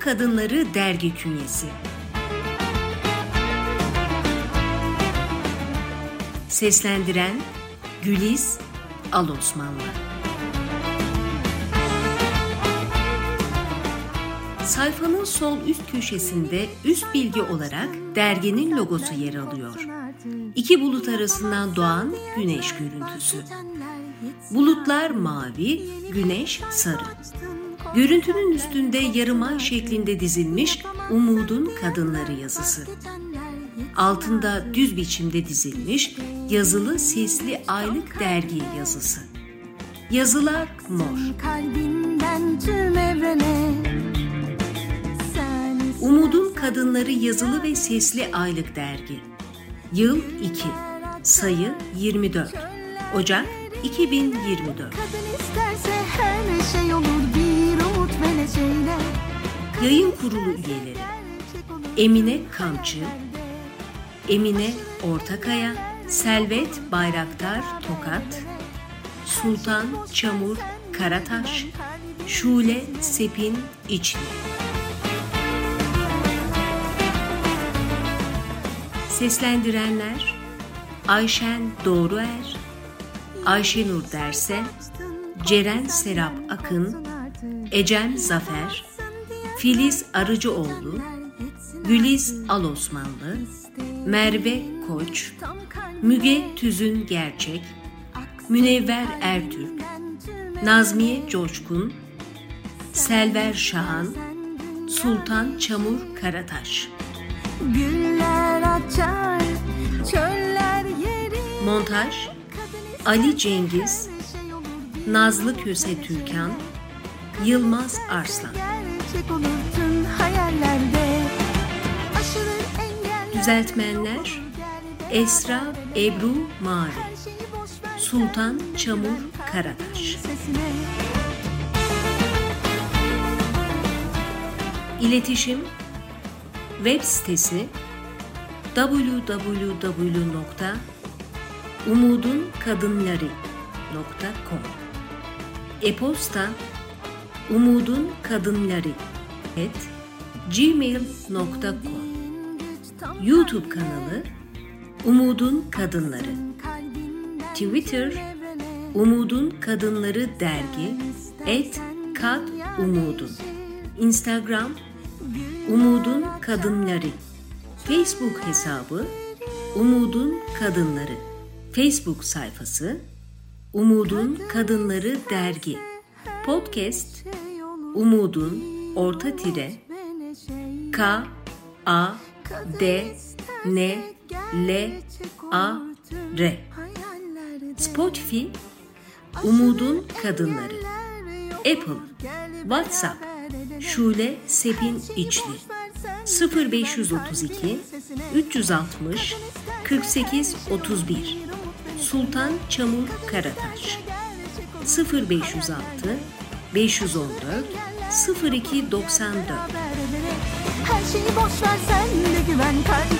Kadınları dergi künyesi. Seslendiren Güliz Alosmanlı. Sayfanın sol üst köşesinde üst bilgi olarak derginin logosu yer alıyor. İki bulut arasından doğan güneş görüntüsü. Bulutlar mavi, güneş sarı. Görüntünün üstünde yarım ay şeklinde dizilmiş Umudun Kadınları yazısı. Altında düz biçimde dizilmiş yazılı sesli aylık dergi yazısı. Yazılar mor. Umudun Kadınları yazılı ve sesli aylık dergi. Yıl 2. Sayı 24. Ocak 2024. Kadın isterse Yayın kurulu üyeleri. Emine Kamçı, Emine Ortakaya, Selvet Bayraktar Tokat, Sultan Çamur Karataş, Şule Sepin İçli. Seslendirenler Ayşen Doğruer, Ayşenur Derse, Ceren Serap Akın, Ecem Zafer, Filiz Arıcıoğlu, Güliz Alosmanlı, Merve Koç, Müge Tüzün Gerçek, Münevver Ertürk, Nazmiye Coşkun, Selver Şahan, Sultan Çamur Karataş. Güller açar, çöller yeri. Montaj Ali Cengiz, Nazlı Köse Türkan, Yılmaz Arslan. Düzeltmenler Esra Ebru Mavi Sultan Çamur Karataş. İletişim Web sitesi www.umudunkadınları.com E-posta umudunkadınları et gmail.com YouTube kanalı Umudun Kadınları Twitter Umudun Kadınları Dergi et Kad Umudun Instagram Umudun Kadınları Facebook hesabı Umudun Kadınları Facebook sayfası Umudun Kadınları Dergi Podcast Umudun Orta Tire. K A D N L A R. Spotify Umudun Kadınları. Apple WhatsApp Şule Sepin İçli. 0532 360 48 31 Sultan Çamur Karataş. 0506 514 0294 Her şeyi boş ver sen de güven kalbinin sesine